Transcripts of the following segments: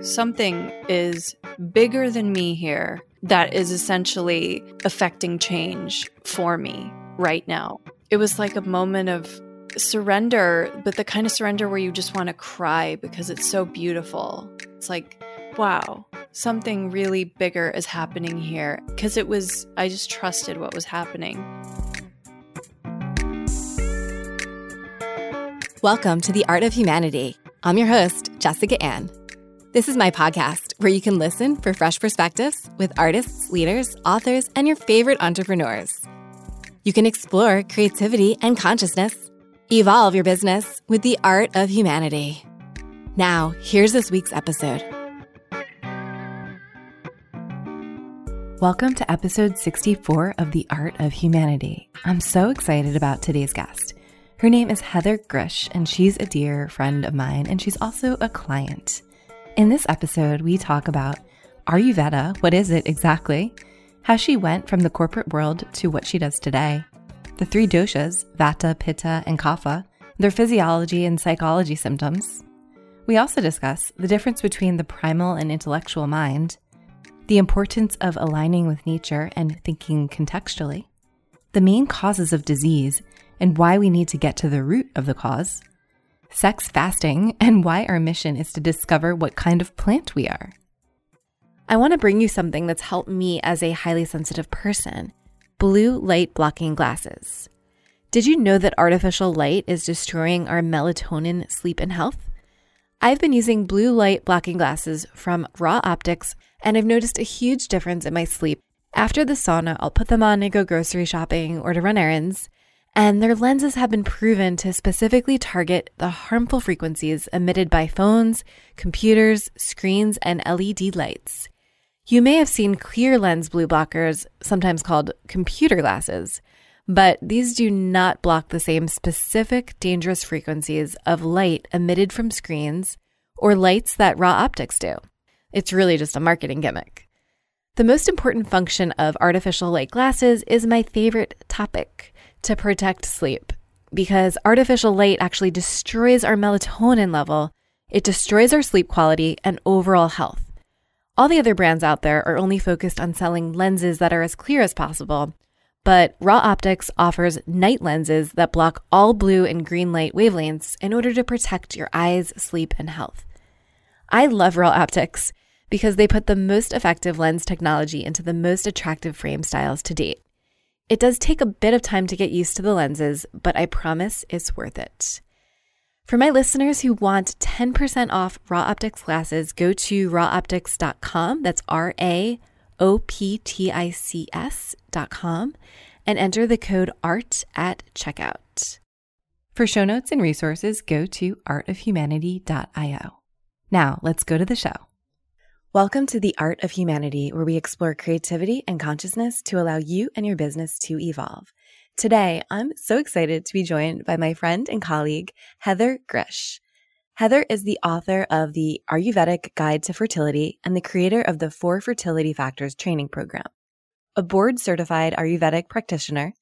something is bigger than me here that is essentially affecting change for me right now. It was like a moment of surrender, but the kind of surrender where you just want to cry because it's so beautiful. It's like, wow, something really bigger is happening here. Because it was, I just trusted what was happening. Welcome to the Art of Humanity. I'm your host, Jessica Ann. This is my podcast where you can listen for fresh perspectives with artists, leaders, authors, and your favorite entrepreneurs. You can explore creativity and consciousness, evolve your business with the art of humanity. Now, here's this week's episode. Welcome to episode 64 of The Art of Humanity. I'm so excited about today's guest. Her name is Heather Grzych, and she's a dear friend of mine, and she's also a client. In this episode, we talk about Ayurveda, what is it exactly? How she went from the corporate world to what she does today. The three doshas, Vata, Pitta, and Kapha, their physiology and psychology symptoms. We also discuss the difference between the primal and intellectual mind, the importance of aligning with nature and thinking contextually, the main causes of disease and why we need to get to the root of the cause, sex fasting, and why our mission is to discover what kind of plant we are. I want to bring you something that's helped me as a highly sensitive person blue light blocking glasses. Did you know that artificial light is destroying our melatonin, sleep, and health? I've been using blue light blocking glasses from Ra Optics, and I've noticed a huge difference in my sleep. After the sauna, I'll put them on to go grocery shopping or to run errands and their lenses have been proven to specifically target the harmful frequencies emitted by phones, computers, screens, and LED lights. You may have seen clear lens blue blockers, sometimes called computer glasses, but these do not block the same specific dangerous frequencies of light emitted from screens or lights that Ra Optics do. It's really just a marketing gimmick. The most important function of artificial light glasses is my favorite topic to protect sleep because artificial light actually destroys our melatonin level. It destroys our sleep quality and overall health. All the other brands out there are only focused on selling lenses that are as clear as possible, but Ra Optics offers night lenses that block all blue and green light wavelengths in order to protect your eyes, sleep, and health. I love Ra Optics because they put the most effective lens technology into the most attractive frame styles to date. It does take a bit of time to get used to the lenses, but I promise it's worth it. For my listeners who want 10% off Ra Optics glasses, go to raoptics.com. That's R A O P T I C S.com and enter the code ART at checkout. For show notes and resources, go to artofhumanity.io. Now, let's go to the show. Welcome to the Art of Humanity, where we explore creativity and consciousness to allow you and your business to evolve. Today, I'm so excited to be joined by my friend and colleague, Heather Grzych. Heather is the author of the Ayurvedic Guide to Fertility and the creator of the Four Fertility Factors training program. A board certified Ayurvedic practitioner,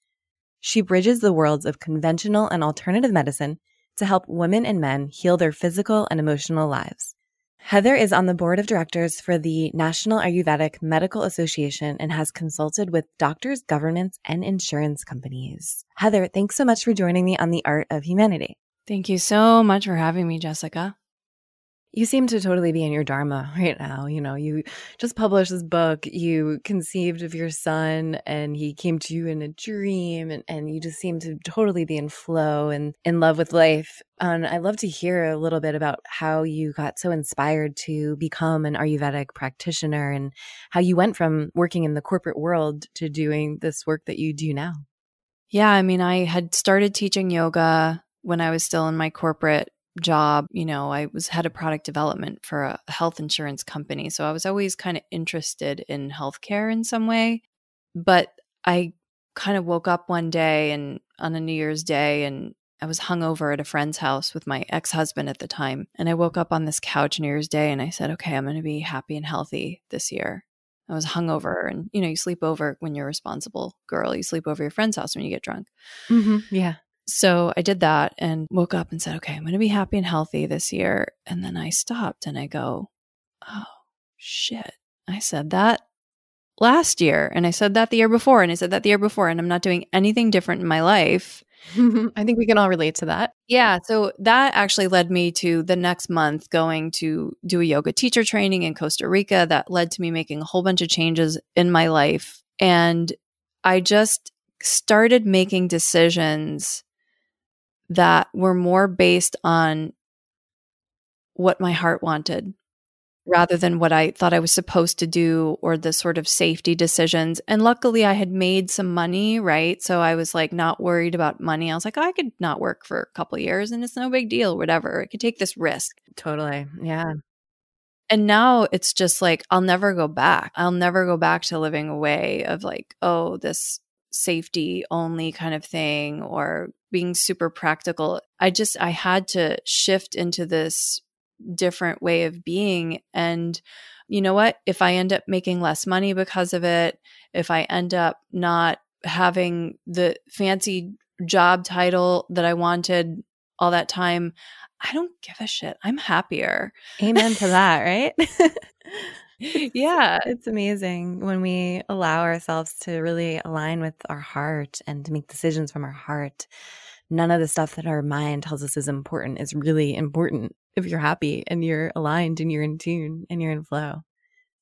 she bridges the worlds of conventional and alternative medicine to help women and men heal their physical and emotional lives. Heather is on the board of directors for the National Ayurvedic Medical Association and has consulted with doctors, governments, and insurance companies. Heather, thanks so much for joining me on the Art of Humanity. Thank you so much for having me, Jessica you seem to totally be in your dharma right now. You know, you just published this book, you conceived of your son, and he came to you in a dream, and, and you just seem to totally be in flow and in love with life. And I'd love to hear a little bit about how you got so inspired to become an Ayurvedic practitioner and how you went from working in the corporate world to doing this work that you do now. Yeah, I mean, I had started teaching yoga when I was still in my corporate job, you know, I was head of product development for a health insurance company. So I was always kind of interested in healthcare in some way. But I kind of woke up one day and on a New Year's Day and I was hungover at a friend's house with my ex husband at the time. And I woke up on this couch New Year's Day and I said, okay, I'm going to be happy and healthy this year. I was hungover, and you know, you sleep over when you're a responsible girl. You sleep over your friend's house when you get drunk. Mm-hmm. Yeah. So I did that and woke up and said, okay, I'm going to be happy and healthy this year. And then I stopped and I go, oh, shit, I said that last year. And I said that the year before. And I said that the year before. And I'm not doing anything different in my life. I think we can all relate to that. Yeah. So that actually led me to the next month going to do a yoga teacher training in Costa Rica. That led to me making a whole bunch of changes in my life. And I just started making decisions that were more based on what my heart wanted mm. rather than what I thought I was supposed to do or the sort of safety decisions. And luckily, I had made some money, right? So I was like not worried about money. I was like, oh, I could not work for a couple years and it's no big deal, whatever. I could take this risk. Totally. Yeah. And now it's just like, I'll never go back. I'll never go back to living away of like, oh, this safety only kind of thing or being super practical. I just, I had to shift into this different way of being. And you know what? If I end up making less money because of it, if I end up not having the fancy job title that I wanted all that time, I don't give a shit. I'm happier. Amen to that, right? yeah. It's amazing when we allow ourselves to really align with our heart and to make decisions from our heart. None of the stuff that our mind tells us is important is really important if you're happy and you're aligned and you're in tune and you're in flow.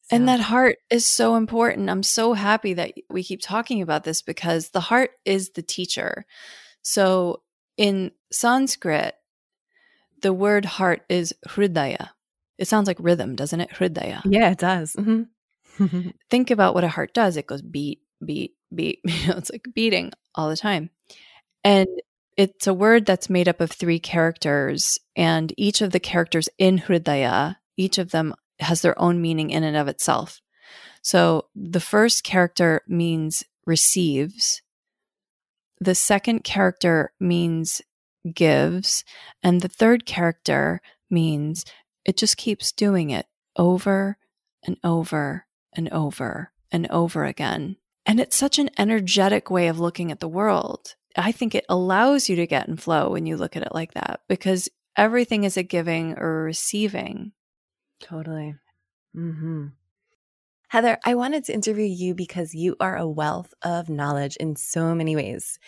So. And that heart is so important. I'm so happy that we keep talking about this because the heart is the teacher. So in Sanskrit, the word heart is hridaya. It sounds like rhythm, doesn't it? Hridaya. Yeah, it does. Mm-hmm. Think about what a heart does. It goes beat, beat, beat. You know, it's like beating all the time. And it's a word that's made up of three characters, and each of the characters in Hridaya, each of them has their own meaning in and of itself. So the first character means receives, the second character means gives, and the third character means it just keeps doing it over and over and over and over again. And it's such an energetic way of looking at the world. I think it allows you to get in flow when you look at it like that because everything is a giving or a receiving. Totally. Mm-hmm. Heather, I wanted to interview you because you are a wealth of knowledge in so many ways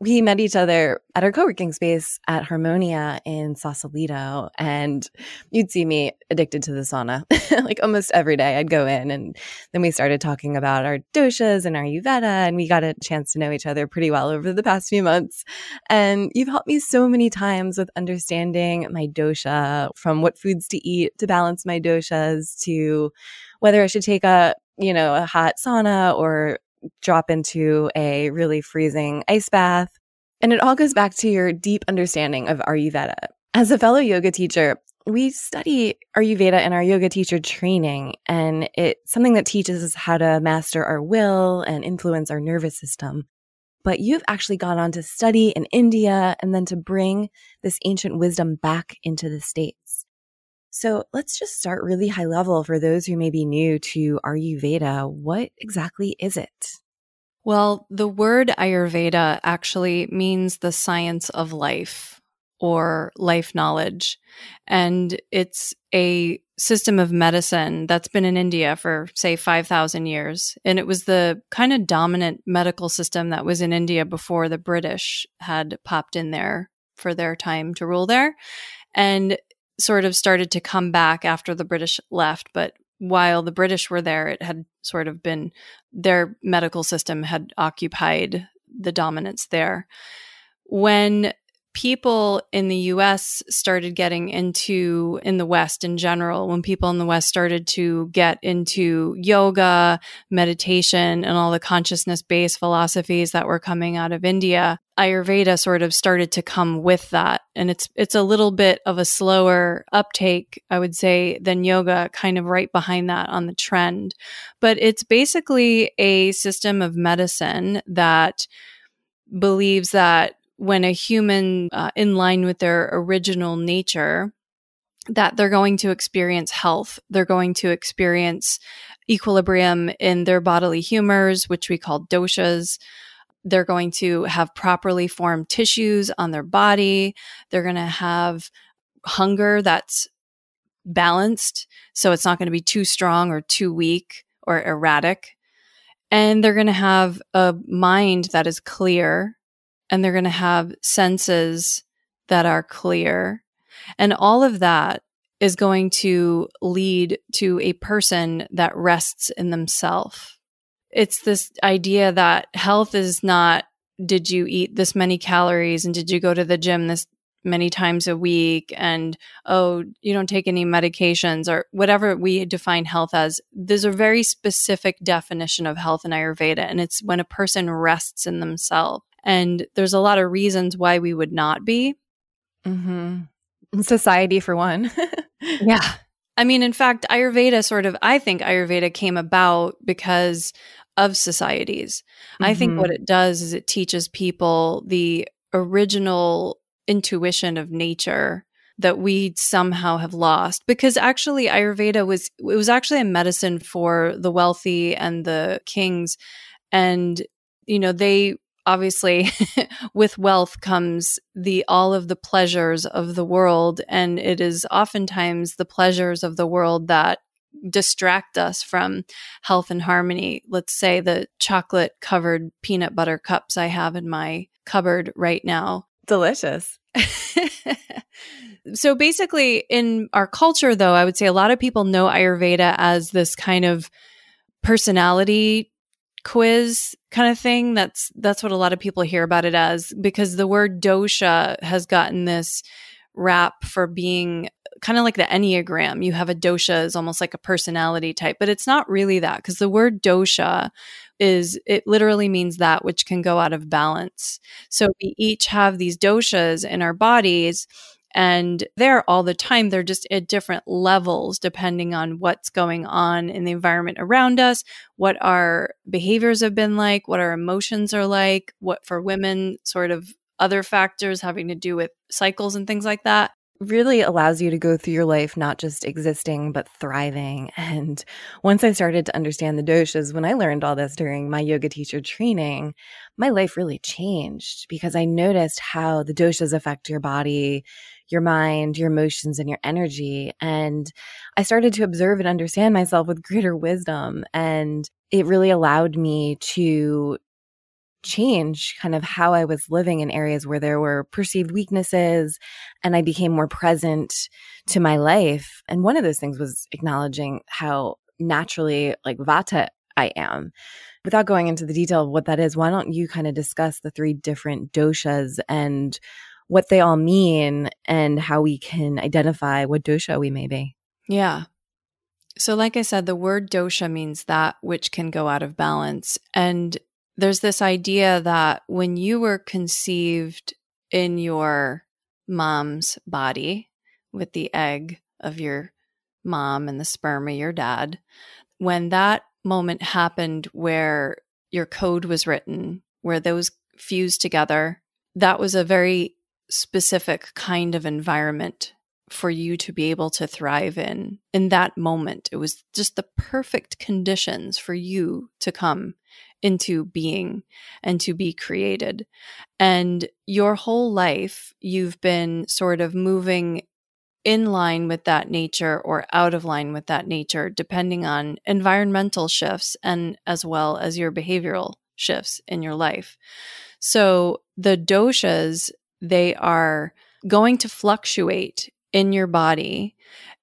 we met each other at our co-working space at Harmonia in Sausalito and you'd see me addicted to the sauna like almost every day. I'd go in and then we started talking about our doshas and our Ayurveda and we got a chance to know each other pretty well over the past few months. And you've helped me so many times with understanding my dosha from what foods to eat to balance my doshas to whether I should take a you know a hot sauna or drop into a really freezing ice bath. And it all goes back to your deep understanding of Ayurveda. As a fellow yoga teacher, we study Ayurveda in our yoga teacher training, and it's something that teaches us how to master our will and influence our nervous system. But you've actually gone on to study in India and then to bring this ancient wisdom back into the States. So let's just start really high level for those who may be new to Ayurveda. What exactly is it? Well, the word Ayurveda actually means the science of life or life knowledge. And it's a system of medicine that's been in India for, say, 5,000 years. And it was the kind of dominant medical system that was in India before the British had popped in there for their time to rule there. And sort of started to come back after the British left. But while the British were there, it had sort of been their medical system had occupied the dominance there. When people in the US started getting into, in the West in general, when people in the West started to get into yoga, meditation, and all the consciousness based philosophies that were coming out of India, Ayurveda sort of started to come with that. And it's, it's a little bit of a slower uptake, I would say, than yoga, kind of right behind that on the trend. But it's basically a system of medicine that believes that when a human uh, in line with their original nature that they're going to experience health they're going to experience equilibrium in their bodily humors which we call doshas they're going to have properly formed tissues on their body they're going to have hunger that's balanced. So it's not going to be too strong or too weak or erratic. And they're going to have a mind that is clear and they're going to have senses that are clear. And all of that is going to lead to a person that rests in themselves. It's this idea that health is not did you eat this many calories and did you go to the gym this many times a week? and oh you don't take any medications or whatever we define health as. There's a very specific definition of health in ayurveda and it's when a person rests in themselves. And there's a lot of reasons why we would not be. Mm-hmm. society for one. Yeah. I mean in fact ayurveda sort of i think ayurveda came about because of societies mm-hmm. i think what mm-hmm. it does is it teaches people the original intuition of nature that we somehow have lost because actually ayurveda was it was actually a medicine for the wealthy and the kings and you know they obviously with wealth comes the all of the pleasures of the world and it is oftentimes the pleasures of the world that distract us from health and harmony let's say the chocolate covered peanut butter cups i have in my cupboard right now delicious. so basically, in our culture, though, I would say a lot of people know Ayurveda as this kind of personality quiz kind of thing. That's that's what a lot of people hear about it as because the word dosha has gotten this rap for being kind of like the Enneagram. You have a dosha is almost like a personality type, but it's not really that because the word dosha is it literally means that which can go out of balance. So we each have these doshas in our bodies and they're all the time. They're just at different levels depending on what's going on in the environment around us, what our behaviors have been like, what our emotions are like, what for women, sort of other factors having to do with cycles and things like that really allows you to go through your life not just existing but thriving. And once i started to understand the doshas when i learned all this during my yoga teacher training my life really changed because i noticed how the doshas affect your body your mind your emotions and your energy. And i started to observe and understand myself with greater wisdom. And it really allowed me to change kind of how I was living in areas where there were perceived weaknesses and I became more present to my life. And one of those things was acknowledging how naturally like vata I am. Without going into the detail of what that is, why don't you kind of discuss the three different doshas and what they all mean and how we can identify what dosha we may be? Yeah. So, like I said, the word dosha means that which can go out of balance. And there's this idea that when you were conceived in your mom's body with the egg of your mom and the sperm of your dad, when that moment happened where your code was written, where those fused together, that was a very specific kind of environment for you to be able to thrive in. In that moment it was just the perfect conditions for you to come into being and to be created. And your whole life, you've been sort of moving in line with that nature or out of line with that nature, depending on environmental shifts and as well as your behavioral shifts in your life. So the doshas, they are going to fluctuate in your body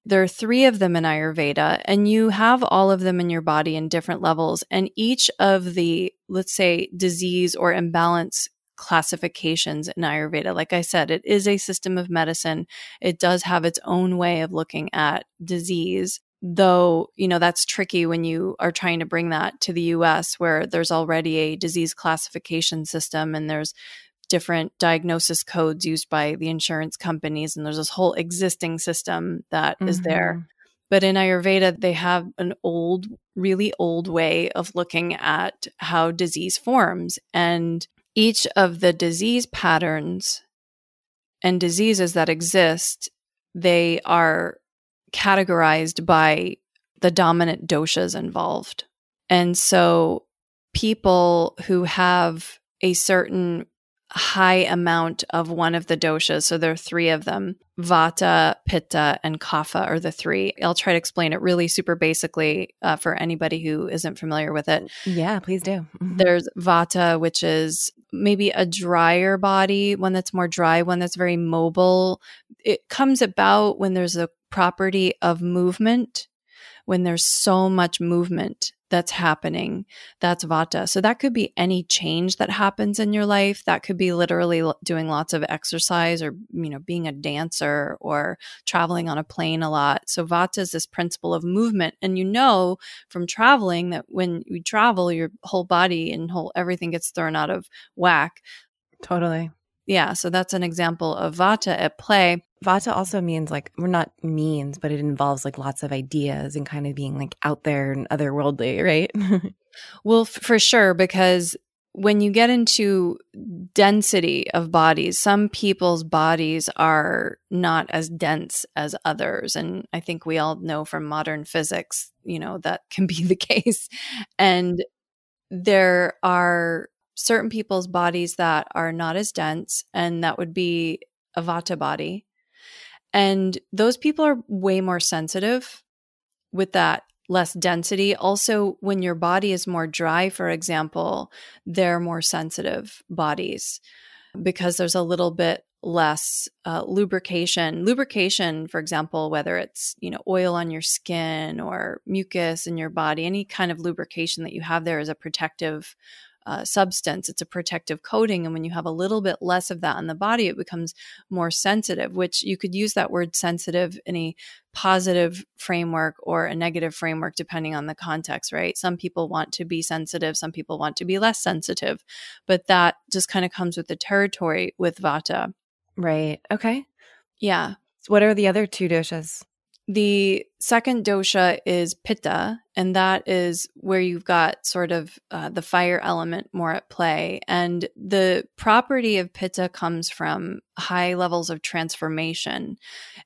there are three of them in Ayurveda, and you have all of them in your body in different levels. And each of the, let's say, disease or imbalance classifications in Ayurveda, like I said, it is a system of medicine. It does have its own way of looking at disease. Though, you know, that's tricky when you are trying to bring that to the US, where there's already a disease classification system and there's different diagnosis codes used by the insurance companies and there's this whole existing system that mm-hmm. is there mm-hmm. but in ayurveda they have an old really old way of looking at how disease forms and each of the disease patterns and diseases that exist they are categorized by the dominant doshas involved and so people who have a certain high amount of one of the doshas. So there are three of them Vata, Pitta, and Kapha are the three. I'll try to explain it really super basically uh, for anybody who isn't familiar with it. Yeah, please do. Mm-hmm. There's Vata, which is maybe a drier body, one that's more dry, one that's very mobile. It comes about when there's a property of movement, when there's so much movement that's happening. That's vata. So that could be any change that happens in your life. That could be literally doing lots of exercise or, you know, being a dancer or traveling on a plane a lot. So vata is this principle of movement. And you know from traveling that when you travel, your whole body and whole everything gets thrown out of whack. Totally. Yeah. So that's an example of vata at play. Vata also means like we're not means, but it involves like lots of ideas and kind of being like out there and otherworldly, right? well, f- for sure, because when you get into density of bodies, some people's bodies are not as dense as others. And I think we all know from modern physics, you know, that can be the case. And there are certain people's bodies that are not as dense, and that would be a vata body. And those people are way more sensitive with that less density. Also, when your body is more dry, for example, they're more sensitive bodies because there's a little bit less uh, lubrication lubrication for example whether it's you know oil on your skin or mucus in your body any kind of lubrication that you have there is a protective uh, substance. It's a protective coating. And when you have a little bit less of that on the body, it becomes more sensitive, which you could use that word sensitive in a positive framework or a negative framework, depending on the context, right? Some people want to be sensitive, some people want to be less sensitive, but that just kind of comes with the territory with Vata. Right. Okay. Yeah. What are the other two doshas? The second dosha is pitta, and that is where you've got sort of uh, the fire element more at play. And the property of pitta comes from high levels of transformation.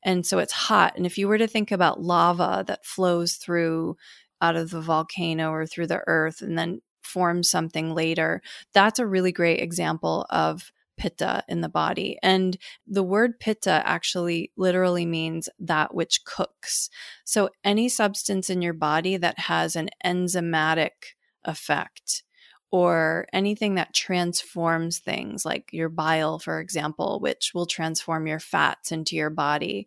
And so it's hot. And if you were to think about lava that flows through out of the volcano or through the earth and then forms something later, that's a really great example of pitta in the body. And the word pitta actually literally means that which cooks. So any substance in your body that has an enzymatic effect or anything that transforms things, like your bile, for example, which will transform your fats into your body.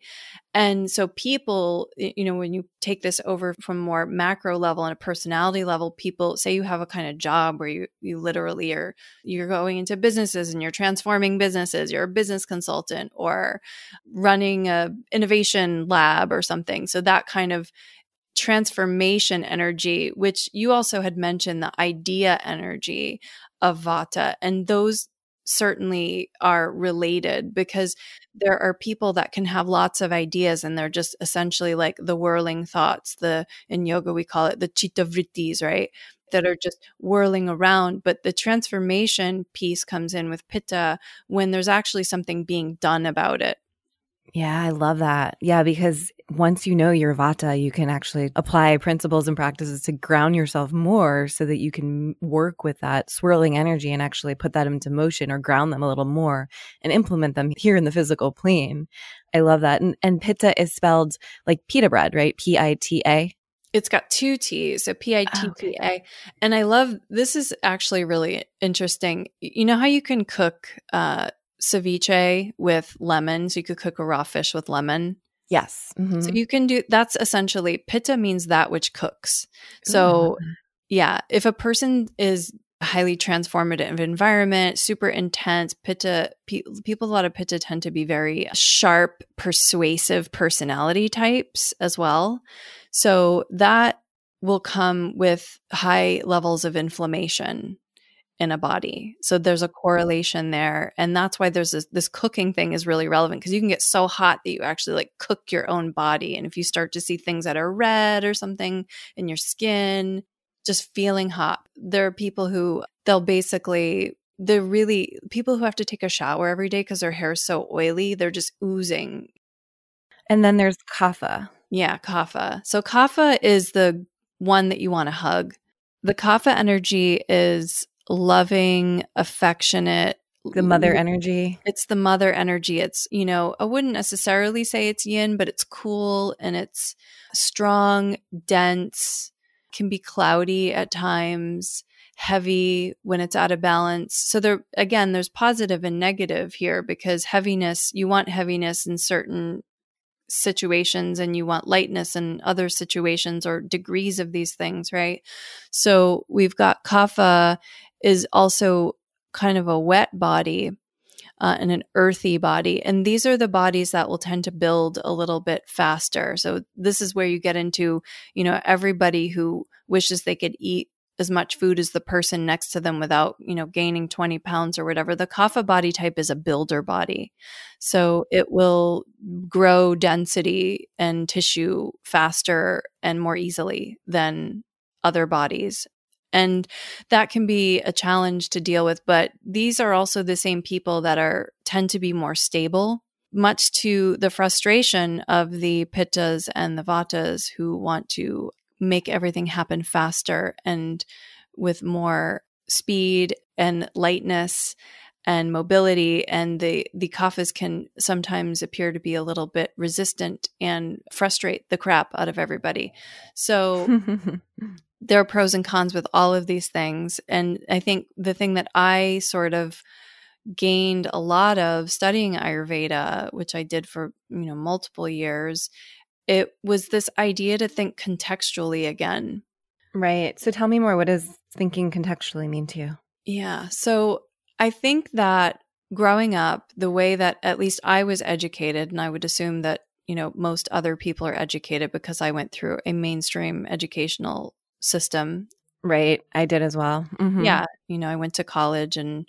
And so, people, you know, when you take this over from more macro level and a personality level, people say you have a kind of job where you, you literally are, you're going into businesses and you're transforming businesses, you're a business consultant or running a innovation lab or something. So, that kind of transformation energy, which you also had mentioned the idea energy of Vata. And those certainly are related because there are people that can have lots of ideas and they're just essentially like the whirling thoughts the in yoga we call it the chitta vrittis right that are just whirling around but the transformation piece comes in with pitta when there's actually something being done about it yeah, I love that. Yeah, because once you know your vata, you can actually apply principles and practices to ground yourself more so that you can work with that swirling energy and actually put that into motion or ground them a little more and implement them here in the physical plane. I love that. And, and pitta is spelled like pita bread, right? P I T A. It's got two T's, so P I T T A. And I love this is actually really interesting. You know how you can cook uh, ceviche with lemon. So you could cook a raw fish with lemon. Yes. Mm-hmm. So you can do that's essentially pitta means that which cooks. So Ooh. yeah, if a person is highly transformative environment, super intense, pitta pe- people a lot of pitta tend to be very sharp, persuasive personality types as well. So that will come with high levels of inflammation in a body. So there's a correlation there. And that's why there's this, this cooking thing is really relevant because you can get so hot that you actually like cook your own body. And if you start to see things that are red or something in your skin, just feeling hot, there are people who they'll basically, they're really people who have to take a shower every day because their hair is so oily, they're just oozing. And then there's kapha. Yeah, kapha. So kapha is the one that you want to hug. The kapha energy is loving, affectionate, the mother energy. It's the mother energy. It's, you know, I wouldn't necessarily say it's yin, but it's cool and it's strong, dense, can be cloudy at times, heavy when it's out of balance. So there again, there's positive and negative here because heaviness, you want heaviness in certain situations and you want lightness in other situations or degrees of these things, right? So we've got kapha is also kind of a wet body uh, and an earthy body. And these are the bodies that will tend to build a little bit faster. So this is where you get into, you know, everybody who wishes they could eat as much food as the person next to them without, you know, gaining 20 pounds or whatever. The kapha body type is a builder body. So it will grow density and tissue faster and more easily than other bodies. And that can be a challenge to deal with, but these are also the same people that are tend to be more stable much to the frustration of the pittas and the vatas who want to make everything happen faster and with more speed and lightness and mobility and the the kaphas can sometimes appear to be a little bit resistant and frustrate the crap out of everybody. So there are pros and cons with all of these things and i think the thing that i sort of gained a lot of studying ayurveda which i did for you know multiple years it was this idea to think contextually again. Right. So tell me more. What does thinking contextually mean to you? Yeah. So I think that growing up, the way that at least I was educated, and I would assume that, you know, most other people are educated because I went through a mainstream educational system. Right. I did as well. Mm-hmm. Yeah. You know, I went to college and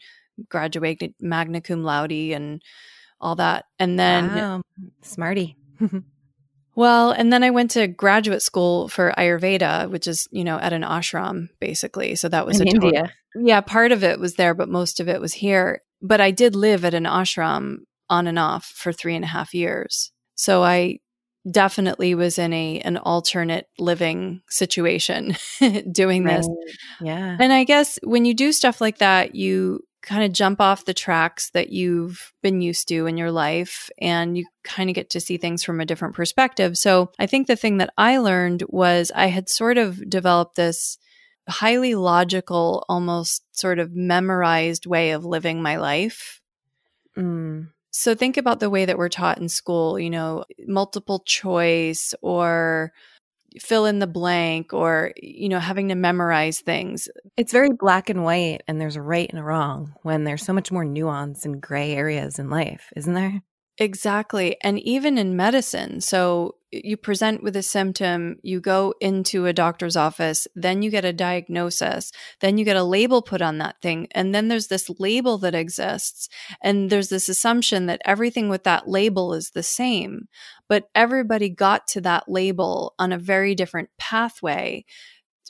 graduated magna cum laude and all that. And then, wow. smarty. Well, and then I went to graduate school for Ayurveda, which is, you know, at an ashram basically. So that was in India. Total, yeah, part of it was there, but most of it was here. But I did live at an ashram on and off for three and a half years. So I definitely was in a an alternate living situation doing this. Right. Yeah. And I guess when you do stuff like that, you kind of jump off the tracks that you've been used to in your life and you kind of get to see things from a different perspective. So I think the thing that I learned was I had sort of developed this highly logical, almost sort of memorized way of living my life. Mm. So think about the way that we're taught in school, you know, multiple choice or fill in the blank or you know having to memorize things. It's very black and white and there's a right and a wrong when there's so much more nuance and gray areas in life isn't there exactly and even in medicine so you present with a symptom, you go into a doctor's office, then you get a diagnosis, then you get a label put on that thing. And then there's this label that exists. And there's this assumption that everything with that label is the same. But everybody got to that label on a very different pathway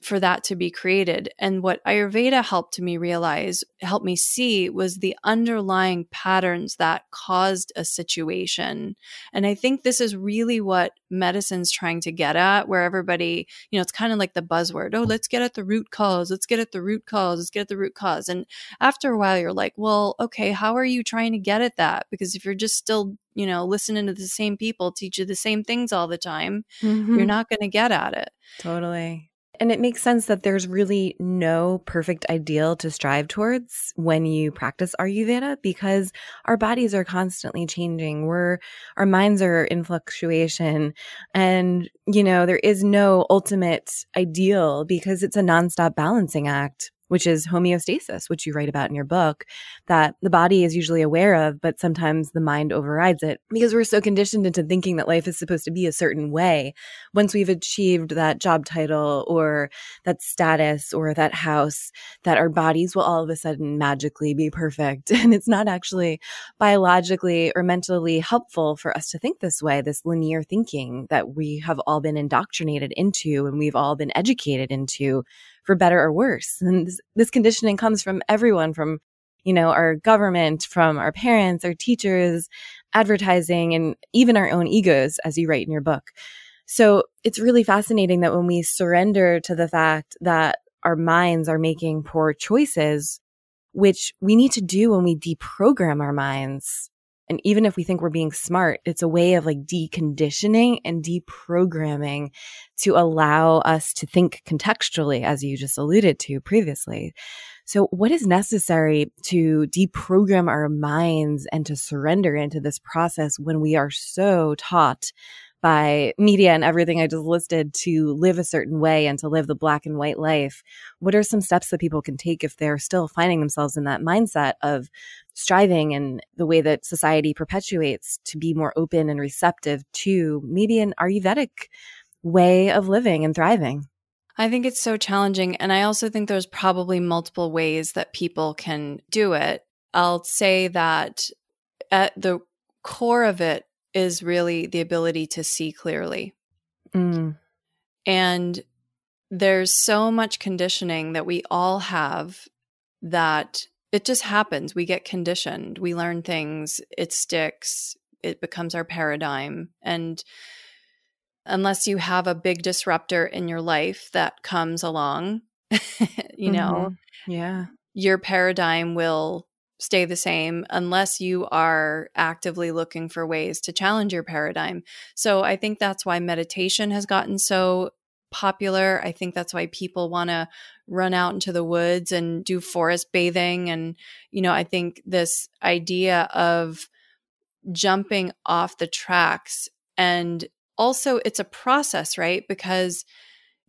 for that to be created. And what Ayurveda helped me realize, helped me see, was the underlying patterns that caused a situation. And I think this is really what medicine's trying to get at, where everybody, you know, it's kind of like the buzzword oh, let's get at the root cause, let's get at the root cause, let's get at the root cause. And after a while, you're like, well, okay, how are you trying to get at that? Because if you're just still you know, listening to the same people teach you the same things all the time, mm-hmm. you're not going to get at it. Totally. And it makes sense that there's really no perfect ideal to strive towards when you practice Ayurveda because our bodies are constantly changing. We're, our minds are in fluctuation. And, you know, there is no ultimate ideal because it's a nonstop balancing act which is homeostasis, which you write about in your book, that the body is usually aware of, but sometimes the mind overrides it because we're so conditioned into thinking that life is supposed to be a certain way. Once we've achieved that job title or that status or that house, that our bodies will all of a sudden magically be perfect. And it's not actually biologically or mentally helpful for us to think this way, this linear thinking that we have all been indoctrinated into and we've all been educated into for better or worse. And this, this conditioning comes from everyone from, you know, our government, from our parents, our teachers, advertising, and even our own egos, as you write in your book. So it's really fascinating that when we surrender to the fact that our minds are making poor choices, which we need to do when we deprogram our minds. And even if we think we're being smart, it's a way of like deconditioning and deprogramming to allow us to think contextually, as you just alluded to previously. So, what is necessary to deprogram our minds and to surrender into this process when we are so taught by media and everything I just listed to live a certain way and to live the black and white life. What are some steps that people can take if they're still finding themselves in that mindset of striving and the way that society perpetuates to be more open and receptive to maybe an Ayurvedic way of living and thriving? I think it's so challenging. And I also think there's probably multiple ways that people can do it. I'll say that at the core of it is really the ability to see clearly. Mm. And there's so much conditioning that we all have that it just happens. We get conditioned, we learn things, it sticks, it becomes our paradigm. And unless you have a big disruptor in your life that comes along, you know, mm-hmm. yeah, your paradigm will stay the same unless you are actively looking for ways to challenge your paradigm. So I think that's why meditation has gotten so popular. I think that's why people want to run out into the woods and do forest bathing. And, you know, I think this idea of jumping off the tracks and also it's a process, right? Because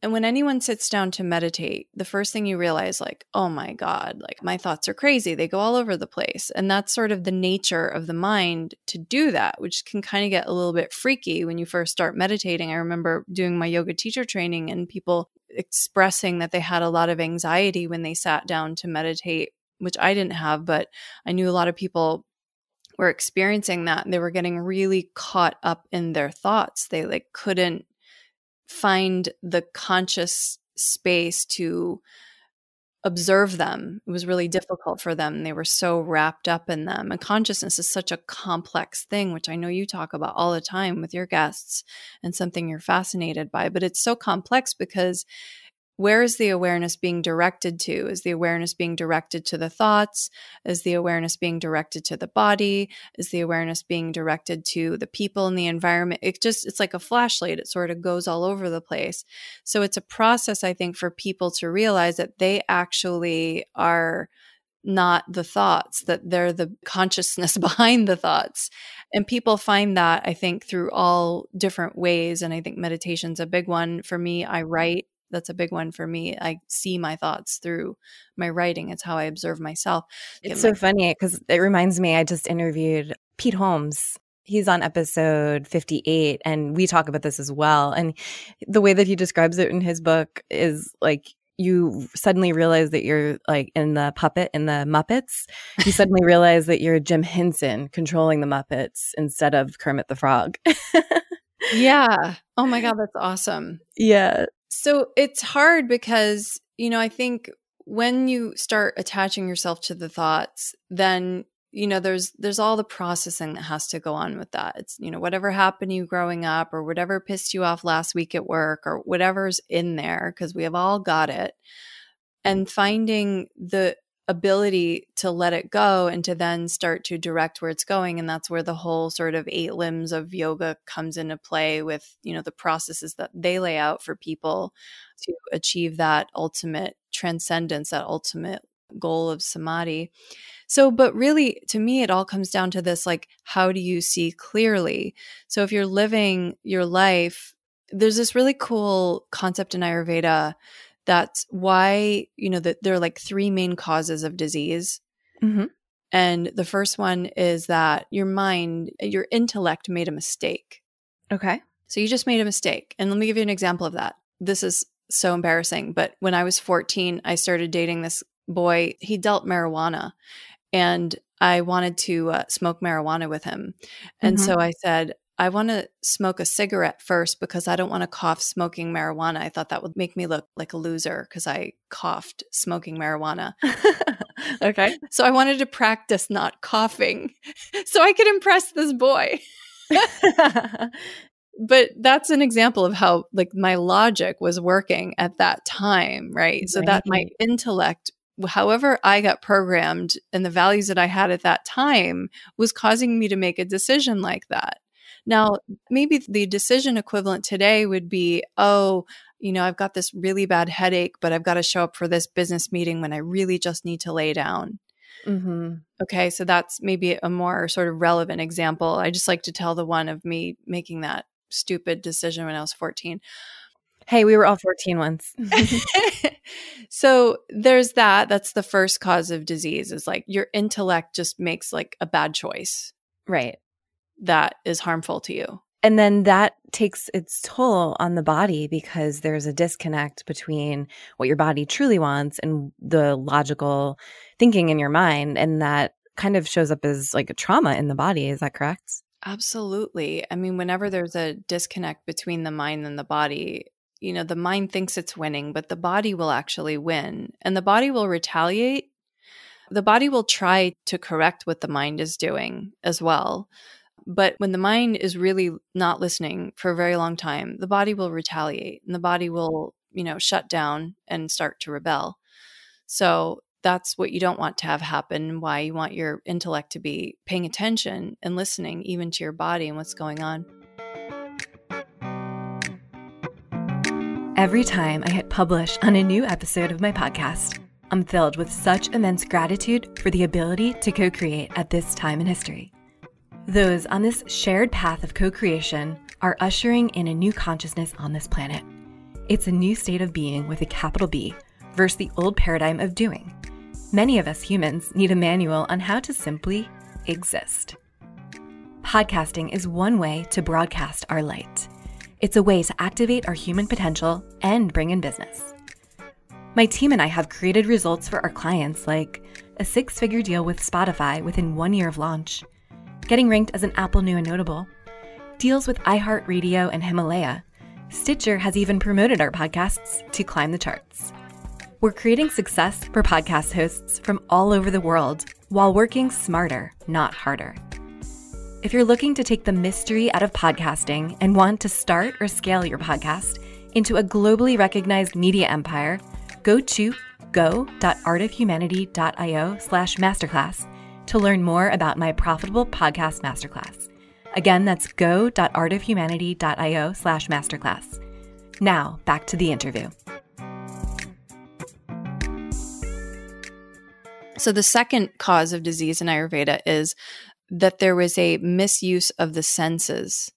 and when anyone sits down to meditate, the first thing you realize, like, oh my God, like my thoughts are crazy. They go all over the place. And that's sort of the nature of the mind to do that, which can kind of get a little bit freaky when you first start meditating. I remember doing my yoga teacher training and people expressing that they had a lot of anxiety when they sat down to meditate, which I didn't have, but I knew a lot of people were experiencing that and they were getting really caught up in their thoughts. They like couldn't find the conscious space to observe them. It was really difficult for them. They were so wrapped up in them. And consciousness is such a complex thing, which I know you talk about all the time with your guests and something you're fascinated by. But it's so complex because where is the awareness being directed to? Is the awareness being directed to the thoughts? Is the awareness being directed to the body? Is the awareness being directed to the people in the environment? It just, it's like a flashlight. It sort of goes all over the place. So it's a process, I think, for people to realize that they actually are not the thoughts, that they're the consciousness behind the thoughts. And people find that, I think, through all different ways. And I think meditation's a big one. For me, I mm-hmm. write that's a big one for me. I see my thoughts through my writing. It's how I observe myself. It's so funny because it reminds me. I just interviewed Pete Holmes. He's on episode 58, and we talk about this as well. And the way that he describes it in his book is like you suddenly realize that you're like in the puppet in the Muppets. You suddenly realize that you're Jim Henson controlling the Muppets instead of Kermit the Frog. yeah. Oh my God, that's awesome. Yeah. So it's hard because, you know, I think when you start attaching yourself to the thoughts, then you know there's there's all the processing that has to go on with that it's you know whatever happened to you growing up or whatever pissed you off last week at work or whatever's in there because we have all got it and finding the ability to let it go and to then start to direct where it's going and that's where the whole sort of eight limbs of yoga comes into play with you know the processes that they lay out for people to achieve that ultimate transcendence that ultimate goal of samadhi. So but really to me it all comes down to this like how do you see clearly? So if you're living your life there's this really cool concept in ayurveda that's why you know that there are like three main causes of disease mm-hmm. and the first one is that your mind your intellect made a mistake okay so you just made a mistake and let me give you an example of that this is so embarrassing but when i was 14 i started dating this boy he dealt marijuana and I wanted to uh, smoke marijuana with him. And mm-hmm. so I said, I want to smoke a cigarette first because I don't want to cough smoking marijuana. I thought that would make me look like a loser because I coughed smoking marijuana. okay. So I wanted to practice not coughing so I could impress this boy. but that's an example of how like my logic was working at that time, right? right. So that my intellect however I got programmed and the values that I had at that time was causing me to make a decision like that. Now, maybe the decision equivalent today would be, oh, you know, I've got this really bad headache, but I've got to show up for this business meeting when I really just need to lay down. Mm-hmm. Okay, so that's maybe a more sort of relevant example. I just like to tell the one of me making that stupid decision when I was 14. Hey, we were all 14 once. so there's that. That's the first cause of disease is like your intellect just makes like a bad choice. Right. That is harmful to you. And then that takes its toll on the body because there's a disconnect between what your body truly wants and the logical thinking in your mind. And that kind of shows up as like a trauma in the body. Is that correct? Absolutely. I mean, whenever mm-hmm. there's a disconnect between the mind and the body, you know, the mind thinks it's winning, but the body will actually win and the body will retaliate. The body will try to correct what the mind is doing as well. But when the mind is really not listening for a very long time, the body will retaliate and the body will, you know, shut down and start to rebel. So that's what you don't want to have happen, why you want your intellect to be paying attention and listening even to your body and what's going on. Every time I hit publish on a new episode of my podcast, I'm filled with such immense gratitude for the ability to co create at this time in history. Those on this shared path of co creation are ushering in a new consciousness on this planet. It's a new state of being with a capital B versus the old paradigm of doing. Many of us humans need a manual on how to simply exist. Podcasting is one way to broadcast our light. It's a way to activate our human potential and bring in business. My team and I have created results for our clients like a six figure deal with Spotify within one year of launch, getting ranked as an Apple New and Notable, deals with iHeartRadio and Himalaya. Stitcher has even promoted our podcasts to climb the charts. We're creating success for podcast hosts from all over the world while working smarter, not harder. If you're looking to take the mystery out of podcasting and want to start or scale your podcast into a globally recognized media empire, go to go.artofhumanity.io slash masterclass to learn more about my profitable podcast masterclass. Again, that's go.artofhumanity.io slash masterclass. Now, back to the interview. So, the second cause of disease in Ayurveda is that there was a misuse of the senses.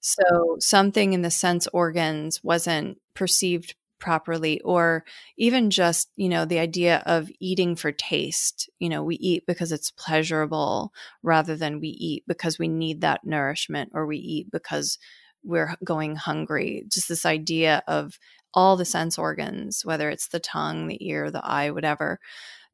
So, something in the sense organs wasn't perceived properly, or even just, you know, the idea of eating for taste. You know, we eat because it's pleasurable rather than we eat because we need that nourishment, or we eat because we're going hungry. Just this idea of all the sense organs, whether it's the tongue, the ear, the eye, whatever,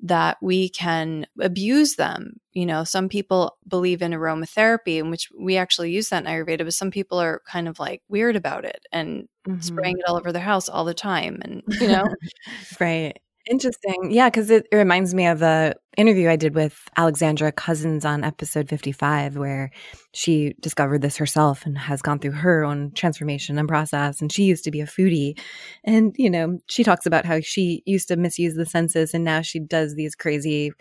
that we can abuse them. You know, some people believe in aromatherapy, in which we actually use that in Ayurveda, but some people are kind of like weird about it and mm-hmm. spraying it all over their house all the time. And, you know, right. Interesting. Yeah, because it, it, reminds me of a interview I did with Alexandra Cousins on episode 55, where she discovered this herself and has gone through her own transformation and process. And she used to be a foodie. And, you know, she talks about how she used to misuse the senses and now she does these crazy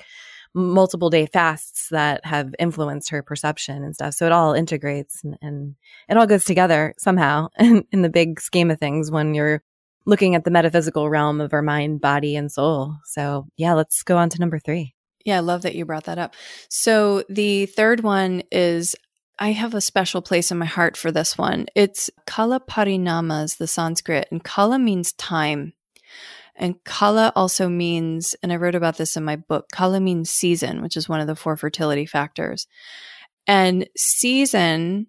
multiple day fasts that have influenced her perception and stuff. So it all integrates and, and it all goes together somehow in, in the big scheme of things when you're looking at the metaphysical realm of our mind, body, and soul. So, yeah, let's go on to number three. Yeah, I love that you brought that up. So, the third one is I have a special place in my heart for this one. It's Kala Parinamas, the Sanskrit, and Kala means time. And Kala also means, and I wrote about this in my book, Kala means season, which is one of the four fertility factors. And season,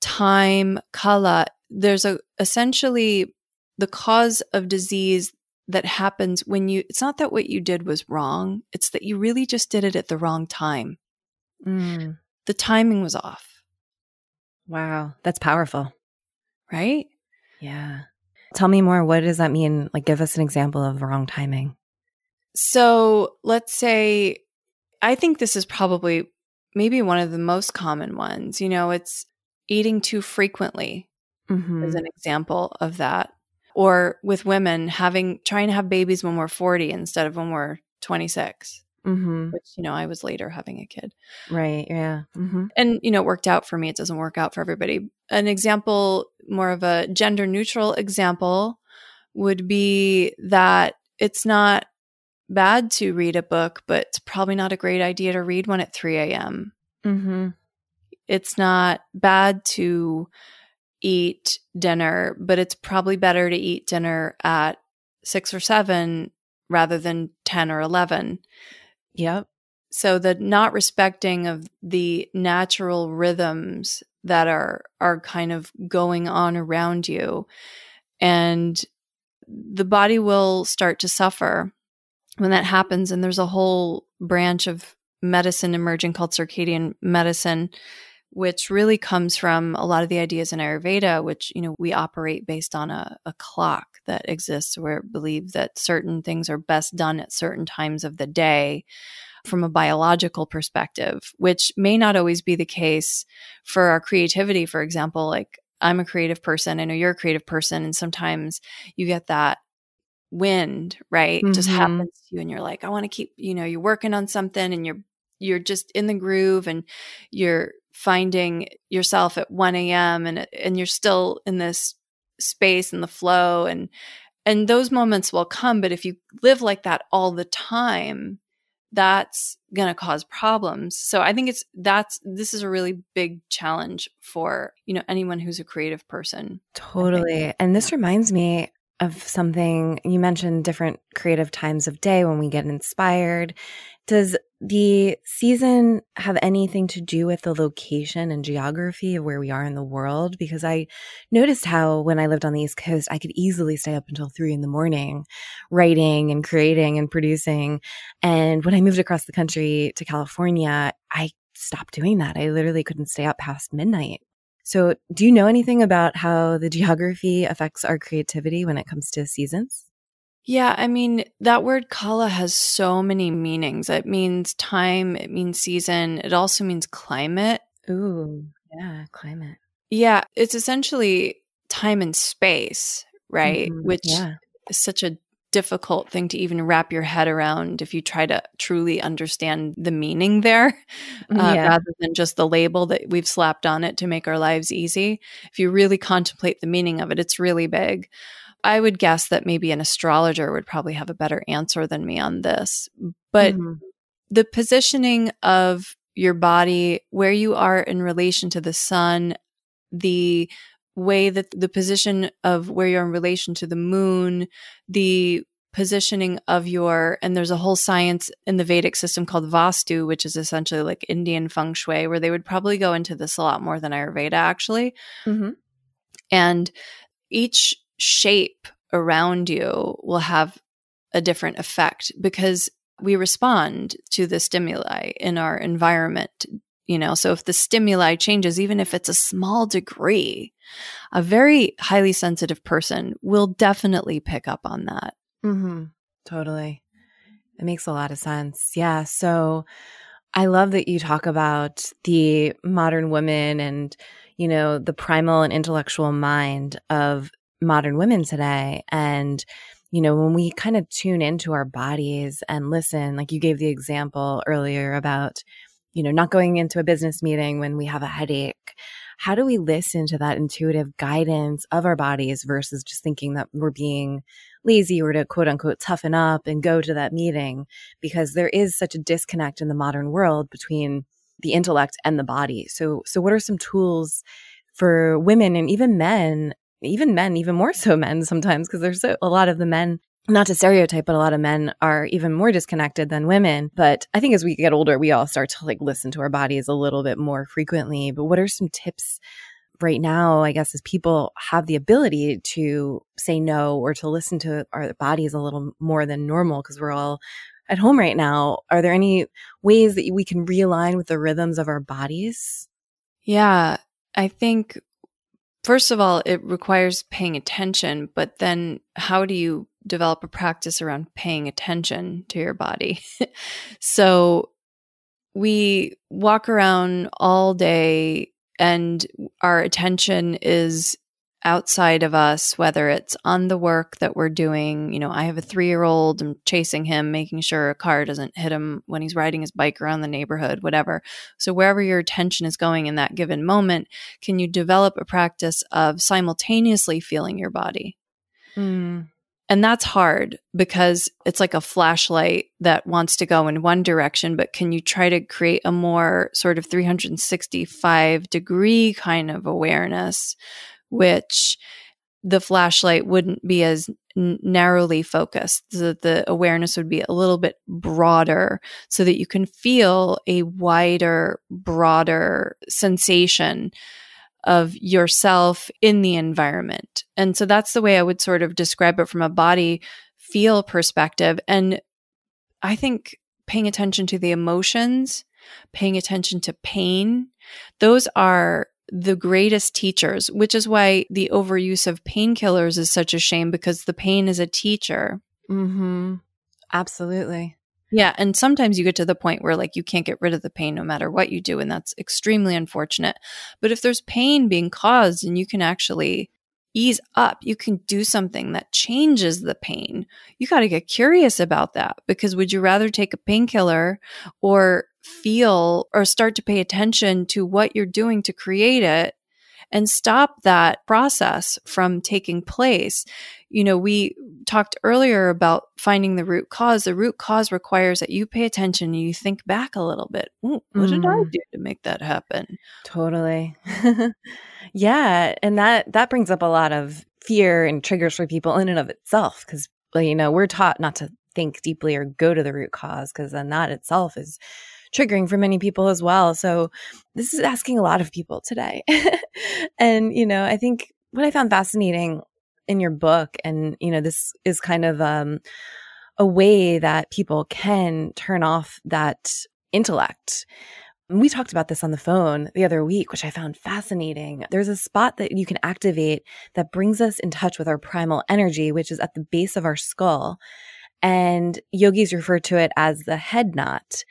time, Kala, there's a essentially the cause of disease that happens when you it's not that what you did was wrong it's that you really just did it at the wrong time. Mm. the timing was off. Wow that's powerful. Right? Yeah. Tell me more what does that mean? Like give us an example of wrong timing. So let's say i think this is probably maybe one of the most common ones you know it's eating too frequently mm-hmm. as an example of that or with women having trying to have babies when we're 40 instead of when we're 26 Mm-hmm. which you know i was later having a kid Right. Yeah. Mm-hmm. and you know it worked out for me it doesn't work out for everybody an example more of a gender neutral example would be that it's not bad to read a book but it's probably not a great idea to read one at 3 a.m Mm-hmm. it's not bad to eat dinner but it's probably better to eat dinner at 6 or 7 rather than 10 or 11 Yep. so the not respecting of the natural rhythms that are are kind of going on around you. And the body will start to suffer when that happens. And there's a whole branch of medicine emerging called circadian medicine which really comes from a lot of the ideas in ayurveda which you know we operate based on a, a clock that exists where it believe that certain things are best done at certain times of the day from a biological perspective which may not always be the case for our creativity. For example like i'm a creative person i know you're a creative person and sometimes you get that wind right? It just mm-hmm. happens to you and you're like i want to keep you know you're working on something and you're you're just in the groove and you're finding yourself at 1 a.m and and you're still in this space and the flow and and those moments will come but if you live like that all the time that's going to cause problems so i think it's that's this is a really big challenge for you know anyone who's a creative person Totally. And this reminds me of something you mentioned different creative times of day when we get inspired. Does the season have anything to do with the location and geography of where we are in the world? Because I noticed how when I lived on the East Coast, I could easily stay up until three in the morning writing and creating and producing. And when I moved across the country to California, I stopped doing that. I literally couldn't stay up past midnight. So, do you know anything about how the geography affects our creativity when it comes to seasons? Yeah i mean that word kala has so many meanings it means time it means season it also means climate Ooh, yeah, climate. yeah it's essentially time and space right Mhm, which yeah. is such a difficult thing to even wrap your head around if you try to truly understand the meaning there uh, Yeah. rather than just the label that we've slapped on it to make our lives easy. If you really contemplate the meaning of it, it's really big. I would guess that maybe an astrologer would probably have a better answer than me on this. But Mhm. the positioning of your body, where you are in relation to the sun, the way that the position of where you're in relation to the moon, the positioning of your, and there's a whole science in the Vedic system called Vastu, which is essentially like Indian feng shui, where they would probably go into this a lot more than Ayurveda actually. Mhm. And each shape around you will have a different effect because we respond to the stimuli in our environment. You know, so if the stimuli changes, even if it's a small degree, a very highly sensitive person will definitely pick up on that. Mm-hmm. Totally. It makes a lot of sense. Yeah. So I love that you talk about the modern woman and, you know, the primal and intellectual mind of modern women today. And, you know, when we kind of tune into our bodies and listen, like you gave the example earlier about, you know, not going into a business meeting when we have a headache. How do we listen to that intuitive guidance of our bodies versus just thinking that we're being lazy or to quote unquote toughen up and go to that meeting? Because there is such a disconnect in the modern world between the intellect and the body. So, so what are some tools for women and even men, even men, even more so men sometimes, because there's so, a lot of the men not to stereotype, but a lot of men are even more disconnected than women. But I think as we get older, we all start to like listen to our bodies a little bit more frequently. But what are some tips right now, I guess, as people have the ability to say no or to listen to our bodies a little more than normal because we're all at home right now? Are there any ways that we can realign with the rhythms of our bodies? Yeah, I think first of all, it requires paying attention, but then how do you develop a practice around paying attention to your body? so we walk around all day and our attention is outside of us, whether it's on the work that we're doing. You know, I have a three year old, I'm chasing him, making sure a car doesn't hit him when he's riding his bike around the neighborhood, whatever. So, wherever your attention is going in that given moment, can you develop a practice of simultaneously feeling your body? Mm. And that's hard because it's like a flashlight that wants to go in one direction, but can you try to create a more sort of 365 degree kind of awareness which the flashlight wouldn't be as narrowly focused. so that the awareness would be a little bit broader so that you can feel a wider, broader sensation of yourself in the environment. And so that's the way I would sort of describe it from a body feel perspective. And I think paying attention to the emotions, paying attention to pain, those are the greatest teachers, which is why the overuse of painkillers is such a shame because the pain is a teacher. Mm-hmm. Absolutely. Yeah. And sometimes you get to the point where like you can't get rid of the pain no matter what you do. And that's extremely unfortunate. But if there's pain being caused and you can actually ease up, you can do something that changes the pain. You got to get curious about that because would you rather take a painkiller or feel or start to pay attention to what you're doing to create it and stop that process from taking place. You know, we talked earlier about finding the root cause. The root cause requires that you pay attention and you think back a little bit. what mm. did I mm. do to make that happen? Totally. yeah, and that that brings up a lot of fear and triggers for people in and of itself because you know, we're taught not to think deeply or go to the root cause because then that itself is triggering for many people as well. So this is asking a lot of people today. and, you know, I think what I found fascinating in your book, and, you know, this is kind of um, a way that people can turn off that intellect. We talked about this on the phone the other week, which I found fascinating. There's a spot that you can activate that brings us in touch with our primal energy, which is at the base of our skull. And yogis refer to it as the head knot.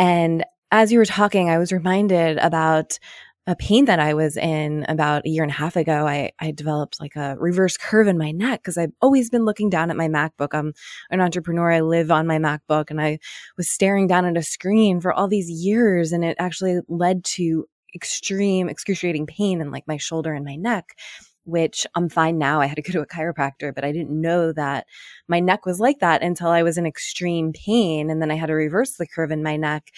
And as you were talking, I was reminded about a pain that I was in about a year and a half ago. I, I developed like a reverse curve in my neck because I've always been looking down at my MacBook. I'm an entrepreneur. I live on my MacBook and I was staring down at a screen for all these years. And it actually led to extreme, excruciating pain in like my shoulder and my neck which I'm fine now. I had to go to a chiropractor, but I didn't know that my neck was like that until I was in extreme pain. And then I had to reverse the curve in my neck.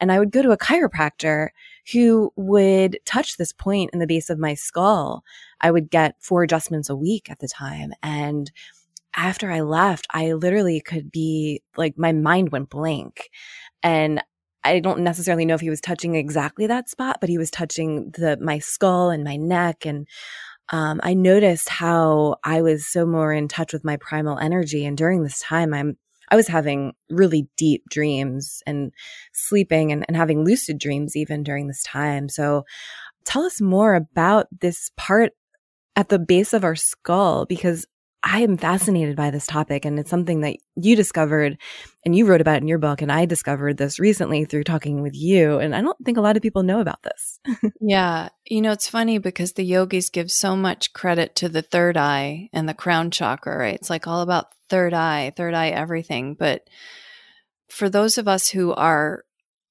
And I would go to a chiropractor who would touch this point in the base of my skull. I would get four adjustments a week at the time. And after I left, I literally could be like, my mind went blank. And I don't necessarily know if he was touching exactly that spot, but he was touching the my skull and my neck and um, I noticed how I was so more in touch with my primal energy. And during this time, I'm I was having really deep dreams and sleeping and, and having lucid dreams even during this time. So tell us more about this part at the base of our skull because I am fascinated by this topic and it's something that you discovered and you wrote about in your book. And I discovered this recently through talking with you. And I don't think a lot of people know about this. yeah. You know, it's funny because the yogis give so much credit to the third eye and the crown chakra, right? It's like all about third eye, third eye, everything. But for those of us who are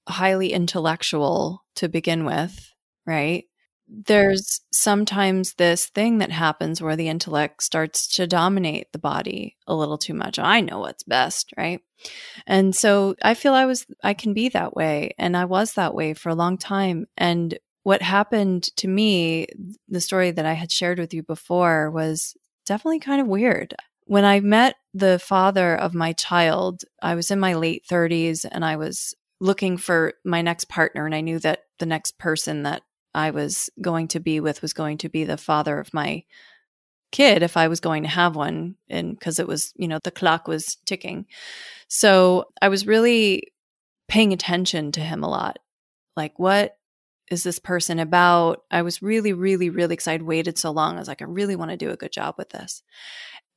highly intellectual to begin with, right? There's sometimes this thing that happens where the intellect starts to dominate the body a little too much. I know what's best, right? And so I feel I was, I can be that way. And I was that way for a long time. And what happened to me, the story that I had shared with you before was definitely kind of weird. When I met the father of my child, I was in my late 30s and I was looking for my next partner. And I knew that the next person that I was going to be with was going to be the father of my kid if I was going to have one and because it was, you know, the clock was ticking. So I was really paying attention to him a lot. Like what is this person about? I was really, really, really excited. Waited so long. I was like, I really want to do a good job with this.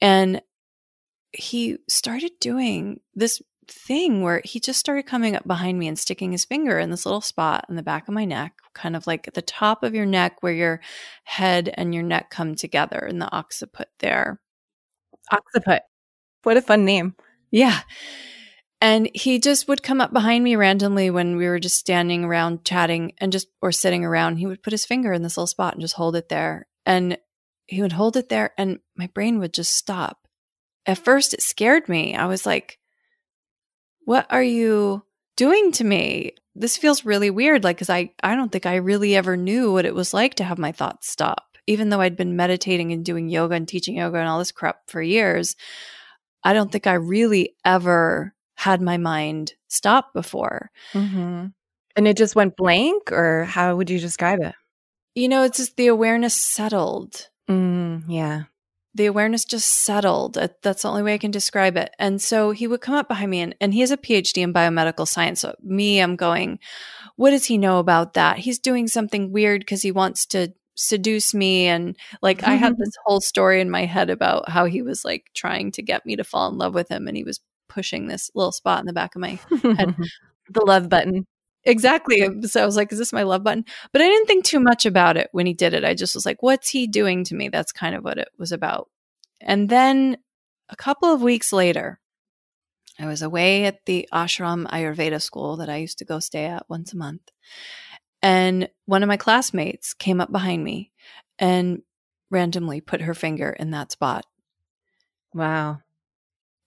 And he started doing this thing where he just started coming up behind me and sticking his finger in this little spot in the back of my neck, kind of like at the top of your neck where your head and your neck come together in the occiput there. Occiput. What a fun name. Yeah. And he just would come up behind me randomly when we were just standing around chatting and just, or sitting around. He would put his finger in this little spot and just hold it there. And he would hold it there and my brain would just stop. At first, it scared me. I was like, what are you doing to me? This feels really weird. Like, cause I, I don't think I really ever knew what it was like to have my thoughts stop. Even though I'd been meditating and doing yoga and teaching yoga and all this crap for years, I don't think I really ever had my mind stop before. Mm-hmm. And it just went blank, or how would you describe it? You know, it's just the awareness settled. Mm, yeah the awareness just settled. That's the only way I can describe it. And so he would come up behind me and, and he has a PhD in biomedical science. So me, I'm going, what does he know about that? He's doing something weird because he wants to seduce me. And like, I had this whole story in my head about how he was like trying to get me to fall in love with him. And he was pushing this little spot in the back of my head. the love button. Exactly. So I was like, is this my love button? But I didn't think too much about it when he did it. I just was like, what's he doing to me? That's kind of what it was about. And then a couple of weeks later, I was away at the ashram Ayurveda school that I used to go stay at once a month. And one of my classmates came up behind me and randomly put her finger in that spot. Wow.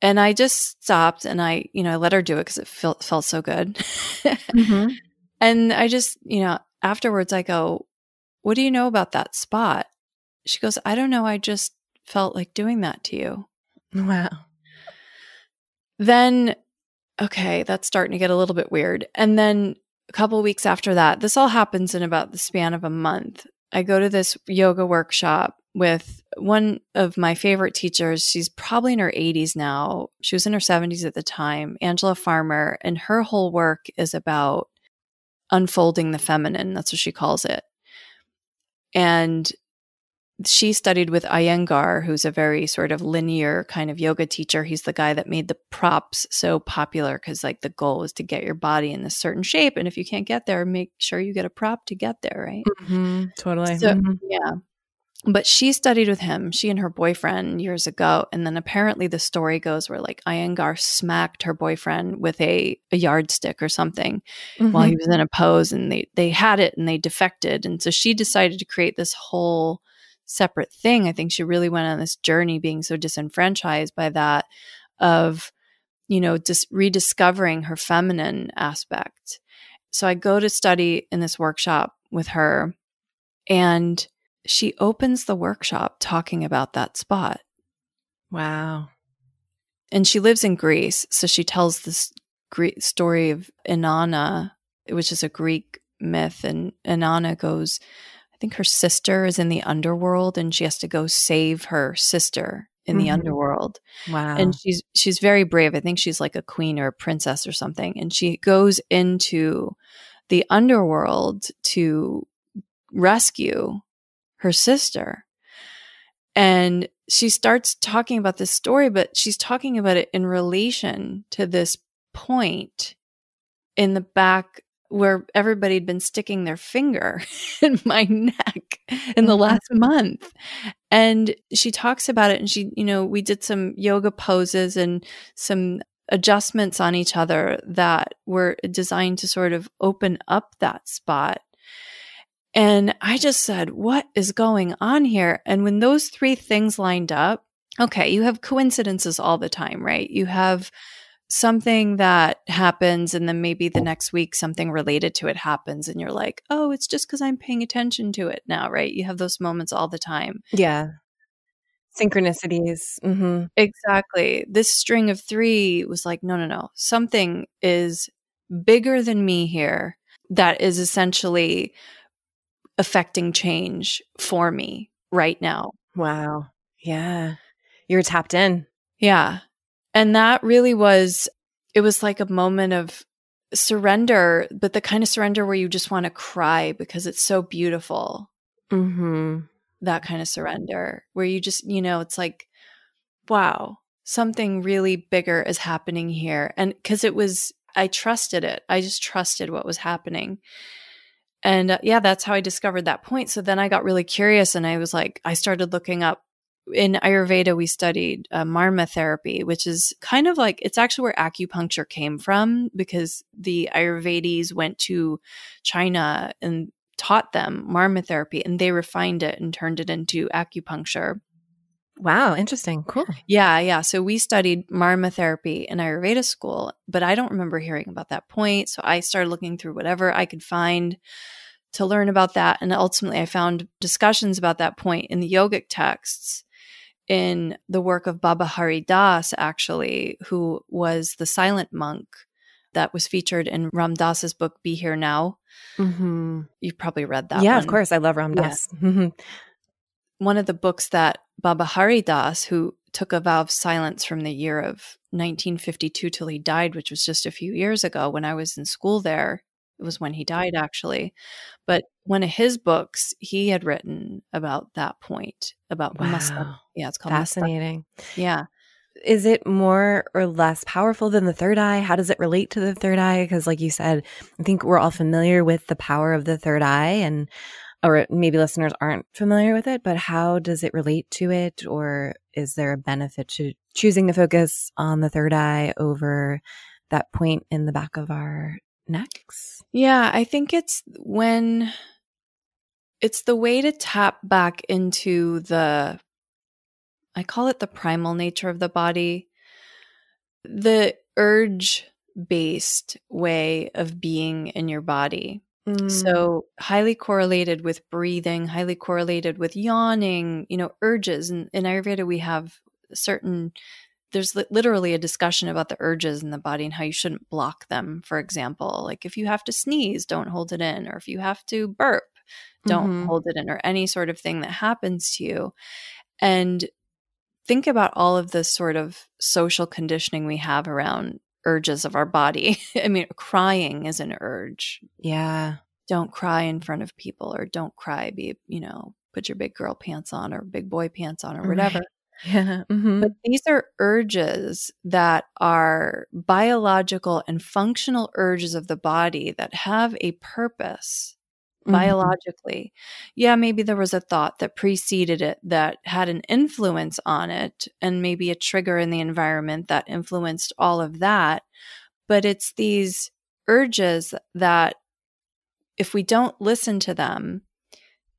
And I just stopped and I, you know, I let her do it because it felt felt so good. mm-hmm. And I just, you know, afterwards I go, What do you know about that spot? She goes, I don't know. I just felt like doing that to you. Wow. Then, okay, that's starting to get a little bit weird. And then a couple weeks after that, this all happens in about the span of a month. I go to this yoga workshop with one of my favorite teachers. She's probably in her 80s now. She was in her 70s at the time, Angela Farmer, and her whole work is about unfolding the feminine. That's what she calls it. And she studied with Iyengar, who's a very sort of linear kind of yoga teacher. He's the guy that made the props so popular because, like, the goal is to get your body in a certain shape. And if you can't get there, make sure you get a prop to get there, right? Mm-hmm, totally. So, mm-hmm. yeah but she studied with him, she and her boyfriend years ago. And then apparently the story goes where like Iyengar smacked her boyfriend with a, a yardstick or something mm-hmm. while he was in a pose and they, they had it and they defected. And so she decided to create this whole separate thing. I think she really went on this journey being so disenfranchised by that of, you know, just rediscovering her feminine aspect. So I go to study in this workshop with her and she opens the workshop talking about that spot. Wow. And she lives in Greece. So she tells this Greek story of Inanna, which is a Greek myth. And Inanna goes, I think her sister is in the underworld and she has to go save her sister in mm-hmm. the underworld. Wow. And she's she's very brave. I think she's like a queen or a princess or something. And she goes into the underworld to rescue her sister. And she starts talking about this story, but she's talking about it in relation to this point in the back where everybody had been sticking their finger in my neck in the mm-hmm. last month. And she talks about it and she, you know, we did some yoga poses and some adjustments on each other that were designed to sort of open up that spot and I just said, what is going on here? And when those three things lined up, okay, you have coincidences all the time, right? You have something that happens and then maybe the next week something related to it happens and you're like, "Oh, it's just cuz I'm paying attention to it now," right? You have those moments all the time. Yeah. Synchronicities. Mm-hmm. Exactly. This string of 3 was like, "No, no, no. Something is bigger than me here that is essentially affecting change for me right now. Wow. Yeah. You're tapped in. Yeah. And that really was, it was like a moment of surrender, but the kind of surrender where you just want to cry because it's so beautiful. Mm-hmm. That kind of surrender where you just, you know, it's like, wow, something really bigger is happening here. And because it was, I trusted it. I just trusted what was happening. And uh, yeah, that's how I discovered that point. So then I got really curious and I was like, I started looking up. In Ayurveda, we studied uh, marma therapy, which is kind of like it's actually where acupuncture came from because the Ayurvedis went to China and taught them marma therapy and they refined it and turned it into acupuncture. Wow, interesting. Cool. Yeah, yeah. So we studied marma therapy in Ayurveda school, but I don't remember hearing about that point. So I started looking through whatever I could find to learn about that. And ultimately, I found discussions about that point in the yogic texts in the work of Baba Hari Das, actually, who was the silent monk that was featured in Ram Dass's book, Be Here Now. Mm-hmm. You've probably read that. Yeah, one. of course. I love Ram Dass. Yeah. One of the books that Baba Hari Das, who took a vow of silence from the year of 1952 till he died, which was just a few years ago when I was in school there. It was when he mm-hmm. died, actually. But one of his books, he had written about that point about wow. Yeah, it's called fascinating. Yeah. Is it more or less powerful than the third eye? How does it relate to the third eye? Because, like you said, I think we're all familiar with the power of the third eye and or maybe listeners aren't familiar with it, but how does it relate to it? Or is there a benefit to choosing to focus on the third eye over that point in the back of our necks? Yeah, I think it's when it's the way to tap back into the, I call it the primal nature of the body, the urge based way of being in your body. Mm. So, highly correlated with breathing, highly correlated with yawning, you know, urges. And in Ayurveda, we have certain, there's li- literally a discussion about the urges in the body and how you shouldn't block them. For example, like if you have to sneeze, don't hold it in, or if you have to burp, don't mm-hmm. hold it in, or any sort of thing that happens to you. And think about all of this sort of social conditioning we have around urges of our body. I mean, crying is an urge. Yeah. Don't cry in front of people or don't cry, be, you know, put your big girl pants on or big boy pants on or whatever. Right. Yeah. Mm-hmm. But these are urges that are biological and functional urges of the body that have a purpose mm-hmm. biologically. Yeah, maybe there was a thought that preceded it that had an influence on it, and maybe a trigger in the environment that influenced all of that. But it's these urges that, if we don't listen to them,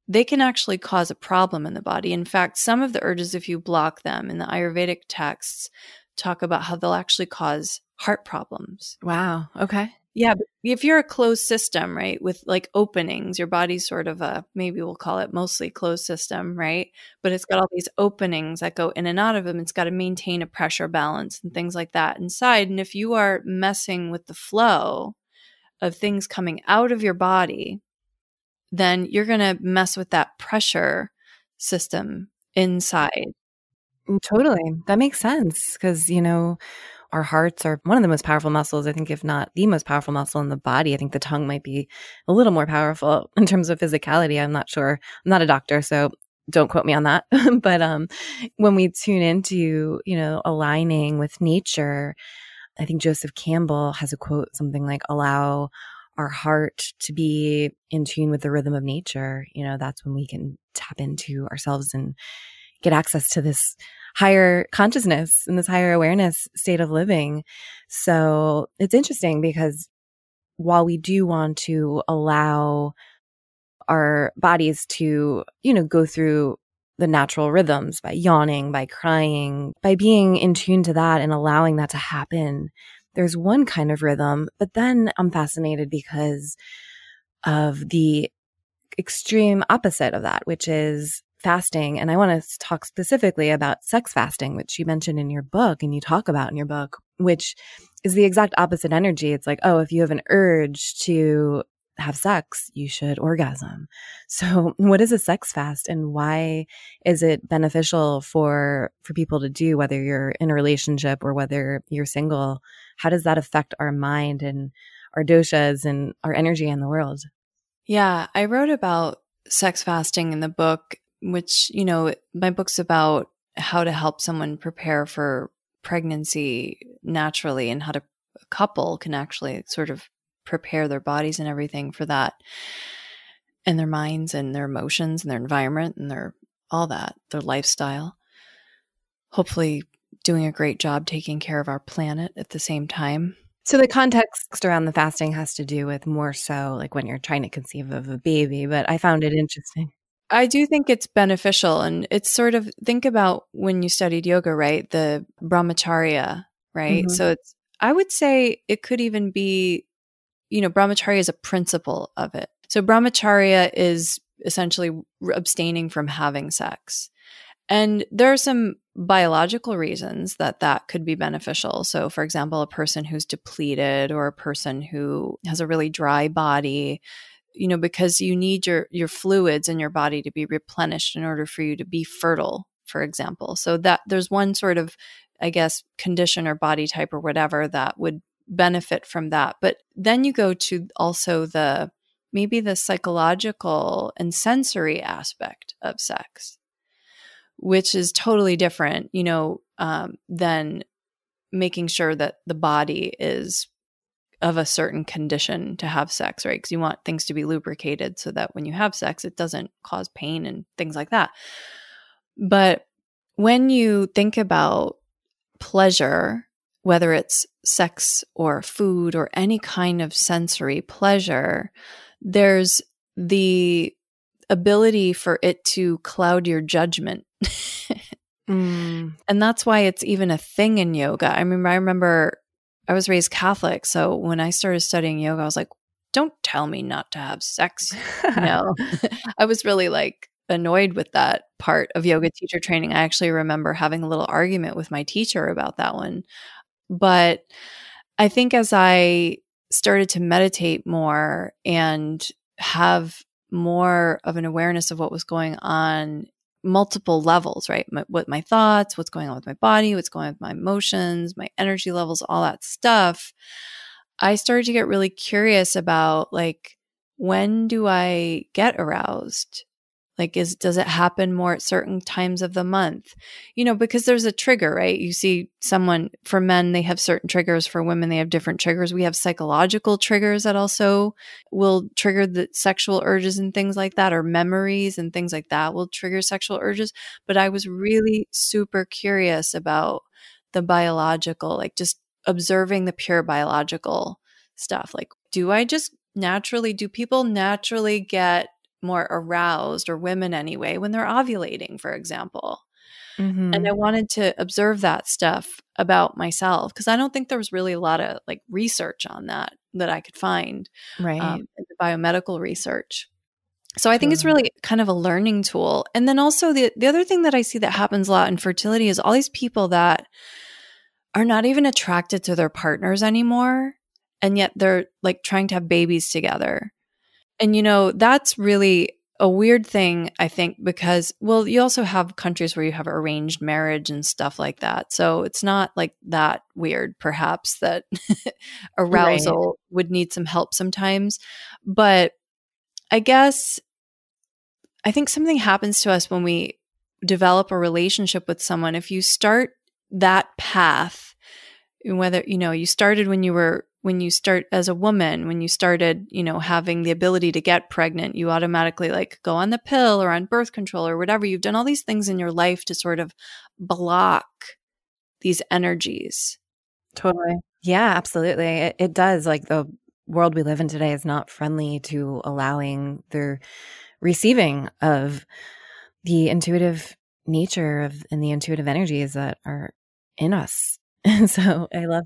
they can actually cause a problem in the body. In fact, some of the urges, if you block them in the Ayurvedic texts, talk about how they'll actually cause heart problems. Wow. Okay. Yeah, if you're a closed system, right, with like openings, your body's sort of a maybe we'll call it mostly closed system, right? But it's got all these openings that go in and out of them. It's got to maintain a pressure balance and things like that inside. And if you are messing with the flow of things coming out of your body, then you're going to mess with that pressure system inside. Mm, totally. That makes sense because, you know, our hearts are one of the most powerful muscles, I think, if not the most powerful muscle in the body. I think the tongue might be a little more powerful in terms of physicality. I'm not sure. I'm not a doctor, so don't quote me on that. but um, when we tune into, you know, aligning with nature, I think Joseph Campbell has a quote, something like, allow our heart to be in tune with the rhythm of nature. You know, that's when we can tap into ourselves and get access to this higher consciousness and this higher awareness state of living. So it's interesting because while we do want to allow our bodies to, you know, go through the natural rhythms by yawning, by crying, by being in tune to that and allowing that to happen. There's one kind of rhythm, but then I'm fascinated because of the extreme opposite of that, which is fasting. And I want to talk specifically about sex fasting, which you mentioned in your book and you talk about in your book, which is the exact opposite energy. It's like, oh, if you have an urge to have sex, you should orgasm. So, what is a sex fast and why is it beneficial for for people to do whether you're in a relationship or whether you're single? How does that affect our mind and our doshas and our energy in the world? Yeah, I wrote about sex fasting in the book which, you know, my book's about how to help someone prepare for pregnancy naturally and how to a couple can actually sort of prepare their bodies and everything for that and their minds and their emotions and their environment and their all that, their lifestyle. Hopefully doing a great job taking care of our planet at the same time. So the context around the fasting has to do with more so like when you're trying to conceive of a baby, but I found it interesting. I do think it's beneficial and it's sort of think about when you studied yoga, right? The brahmacharya, right? Mm-hmm. So it's I would say it could even be you know, brahmacharya is a principle of it. So brahmacharya is essentially abstaining from having sex. And there are some biological reasons that that could be beneficial. So, for example, a person who's depleted or a person who has a really dry body, you know, because you need your your fluids in your body to be replenished in order for you to be fertile, for example. So that there's one sort of I guess condition or body type or whatever that would benefit from that. But then you go to also the maybe the psychological and sensory aspect of sex which is totally different, you know, um, than making sure that the body is of a certain condition to have sex, right? Because you want things to be lubricated so that when you have sex, it doesn't cause pain and things like that. But when you think about pleasure, whether it's sex or food or any kind of sensory pleasure, there's the ability for it to cloud your judgment. mm. And that's why it's even a thing in yoga. I mean, I remember I was raised Catholic. So when I started studying yoga, I was like, don't tell me not to have sex. no, I was really like annoyed with that part of yoga teacher training. I actually remember having a little argument with my teacher about that one. But I think as I started to meditate more and have more of an awareness of what was going on multiple levels right? My, what my thoughts what's going on with my body what's going on with my emotions my energy levels all that stuff. I started to get really curious about like when do i get aroused like is does it happen more at certain times of the month? You know, because there's a trigger, right? You see someone for men they have certain triggers, for women they have different triggers. We have psychological triggers that also will trigger the sexual urges and things like that or memories and things like that will trigger sexual urges, but I was really super curious about the biological, like just observing the pure biological stuff. Like do I just naturally do people naturally get more aroused, or women anyway, when they're ovulating, for example. Mm-hmm. And I wanted to observe that stuff about myself because I don't think there was really a lot of like research on that that I could find, right? Um, the biomedical research. So I think it's really kind of a learning tool. And then also the the other thing that I see that happens a lot in fertility is all these people that are not even attracted to their partners anymore and yet they're like trying to have babies together. And, you know, that's really a weird thing, I think, because, well, you also have countries where you have arranged marriage and stuff like that. So it's not like that weird, perhaps, that arousal right. would need some help sometimes. But I guess I think something happens to us when we develop a relationship with someone. If you start that path, whether, you know, you started when you were when you start as a woman, when you started, you know, having the ability to get pregnant, you automatically like go on the pill or on birth control or whatever. You've done all these things in your life to sort of block these energies. Totally. Yeah, absolutely. It, it does. Like the world we live in today is not friendly to allowing the receiving of the intuitive nature of and the intuitive energies that are in us. And so I love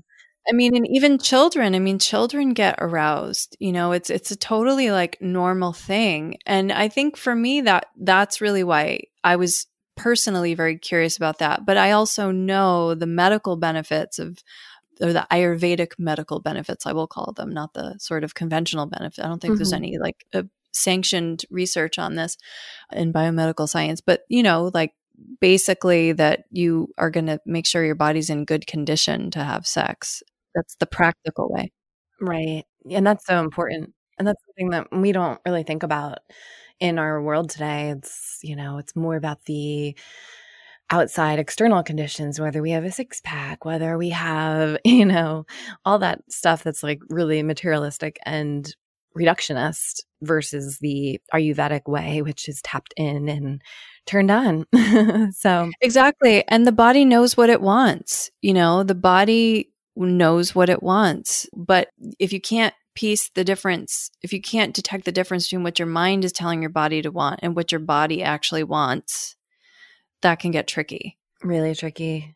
I mean, and even children, I mean, children get aroused, you know, it's, it's a totally like normal thing. And I think for me that that's really why I was personally very curious about that. But I also know the medical benefits of, or the Ayurvedic medical benefits, I will call them, not the sort of conventional benefit. I don't think mm-hmm. there's any like sanctioned research on this in biomedical science, but you know, like basically that you are going to make sure your body's in good condition to have sex that's the practical way. Right. And that's so important. And that's something that we don't really think about in our world today. It's, you know, it's more about the outside external conditions, whether we have a six pack, whether we have, you know, all that stuff that's like really materialistic and reductionist versus the Ayurvedic way, which is tapped in and turned on. so, exactly. And the body knows what it wants. You know, the body knows what it wants. But if you can't piece the difference, if you can't detect the difference between what your mind is telling your body to want and what your body actually wants, that can get tricky. Really tricky.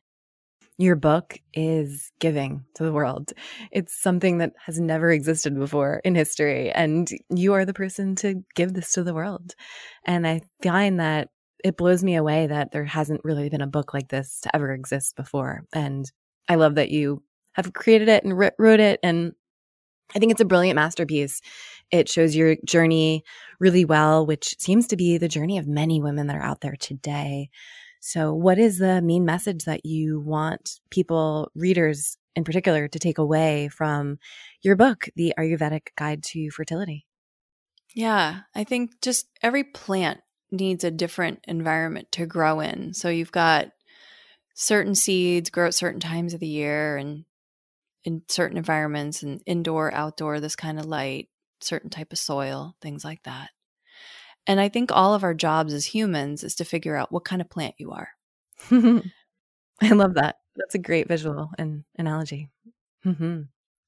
Your book is giving to the world. It's something that has never existed before in history. And you are the person to give this to the world. And I find that it blows me away that there hasn't really been a book like this to ever exist before. And I love that you have created it and wrote it. And I think it's a brilliant masterpiece. It shows your journey really well, which seems to be the journey of many women that are out there today. So, what is the main message that you want people, readers in particular, to take away from your book, The Ayurvedic Guide to Fertility? Yeah, I think just every plant needs a different environment to grow in. So, you've got certain seeds grow at certain times of the year and in certain environments and indoor, outdoor, this kind of light, certain type of soil, things like that. And I think all of our jobs as humans is to figure out what kind of plant you are. I love that. That's a great visual and analogy. Mm-hmm.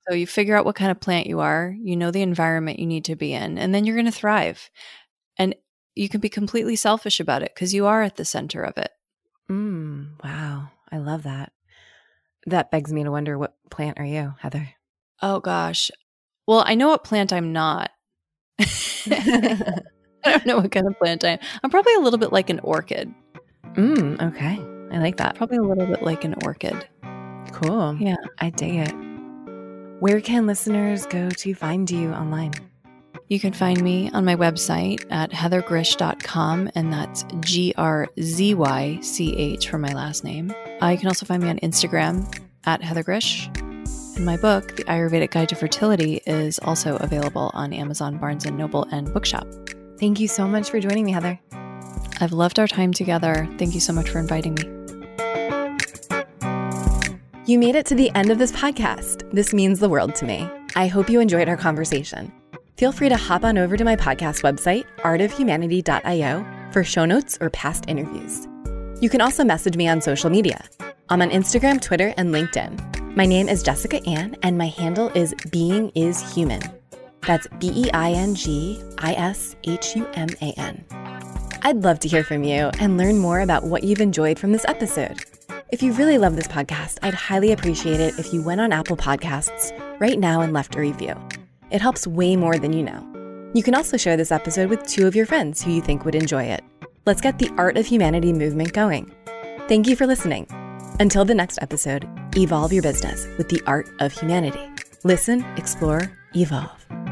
So you figure out what kind of plant you are, you know the environment you need to be in, and then you're going to thrive. And you can be completely selfish about it because you are at the center of it. Mm, wow. I love that. That begs me to wonder what plant are you, Heather? Oh gosh. Well, I know what plant I'm not. I don't know what kind of plant I am. I'm probably a little bit like an orchid. Mm, okay. I like that. Probably a little bit like an orchid. Cool. Yeah. I dig it. Where can listeners go to find you online? You can find me on my website at heathergrzych.com, and that's G R Z Y C H for my last name. Uh, you can also find me on Instagram at heathergrzych. And my book, The Ayurvedic Guide to Fertility, is also available on Amazon, Barnes and Noble, and Bookshop. Thank you so much for joining me, Heather. I've loved our time together. Thank you so much for inviting me. You made it to the end of this podcast. This means the world to me. I hope you enjoyed our conversation. Feel free to hop on over to my podcast website, artofhumanity.io, for show notes or past interviews. You can also message me on social media. I'm on Instagram, Twitter, and LinkedIn. My name is Jessica Ann, and my handle is Being is Human. That's B E I N G I S H U M A N. I'd love to hear from you and learn more about what you've enjoyed from this episode. If you really love this podcast, I'd highly appreciate it if you went on Apple Podcasts right now and left a review. It helps way more than you know. You can also share this episode with two of your friends who you think would enjoy it. Let's get the Art of Humanity movement going. Thank you for listening. Until the next episode, evolve your business with the art of humanity. Listen, explore, evolve.